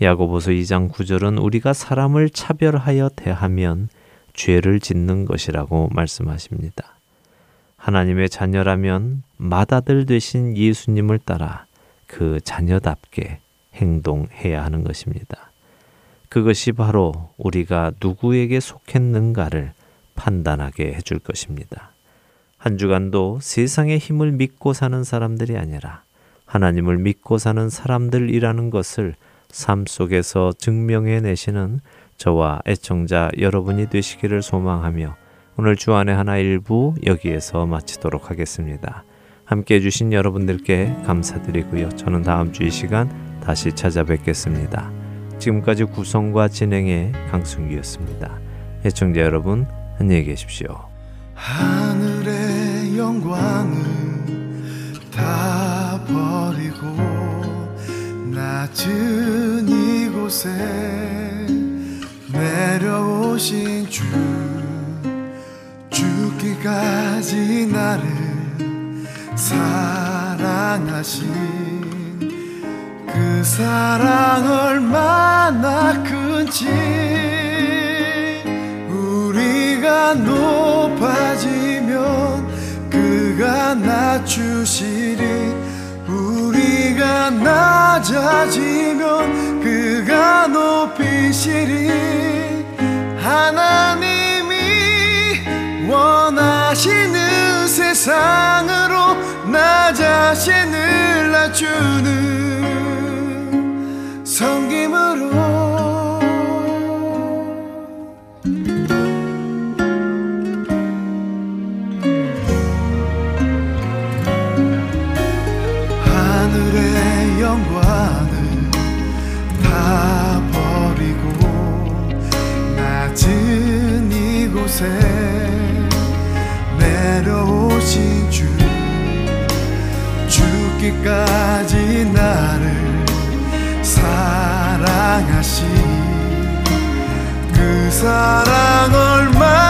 야고보서 2장 9절은 우리가 사람을 차별하여 대하면 죄를 짓는 것이라고 말씀하십니다. 하나님의 자녀라면 맏아들 되신 예수님을 따라 그 자녀답게 행동해야 하는 것입니다. 그것이 바로 우리가 누구에게 속했는가를 판단하게 해줄 것입니다. 한 주간도 세상의 힘을 믿고 사는 사람들이 아니라 하나님을 믿고 사는 사람들이라는 것을 삶 속에서 증명해 내시는 저와 애청자 여러분이 되시기를 소망하며 오늘 주안의 하나 일부 여기에서 마치도록 하겠습니다. 함께 해주신 여러분들께 감사드리고요. 저는 다음 주 이 시간 다시 찾아뵙겠습니다. 지금까지 구성과 진행의 강승기였습니다. 애청자 여러분 안녕히 계십시오. 하늘의 영광을 다 버리고 낮은 이곳에 내려오신 주 죽기까지 나를 사랑하신 그 사랑 얼마나 큰지 우리가 높아지면 그가 낮추시리. 우리가 낮아지면 그가 높이시리. 하나님이 원하시는 세상으로 나 자신을 낮추는 성김으로. 하늘의 영광을 다 버리고 낮은 이곳에 내려오신 주 주기까지 날 사랑하신 그 사랑 얼마나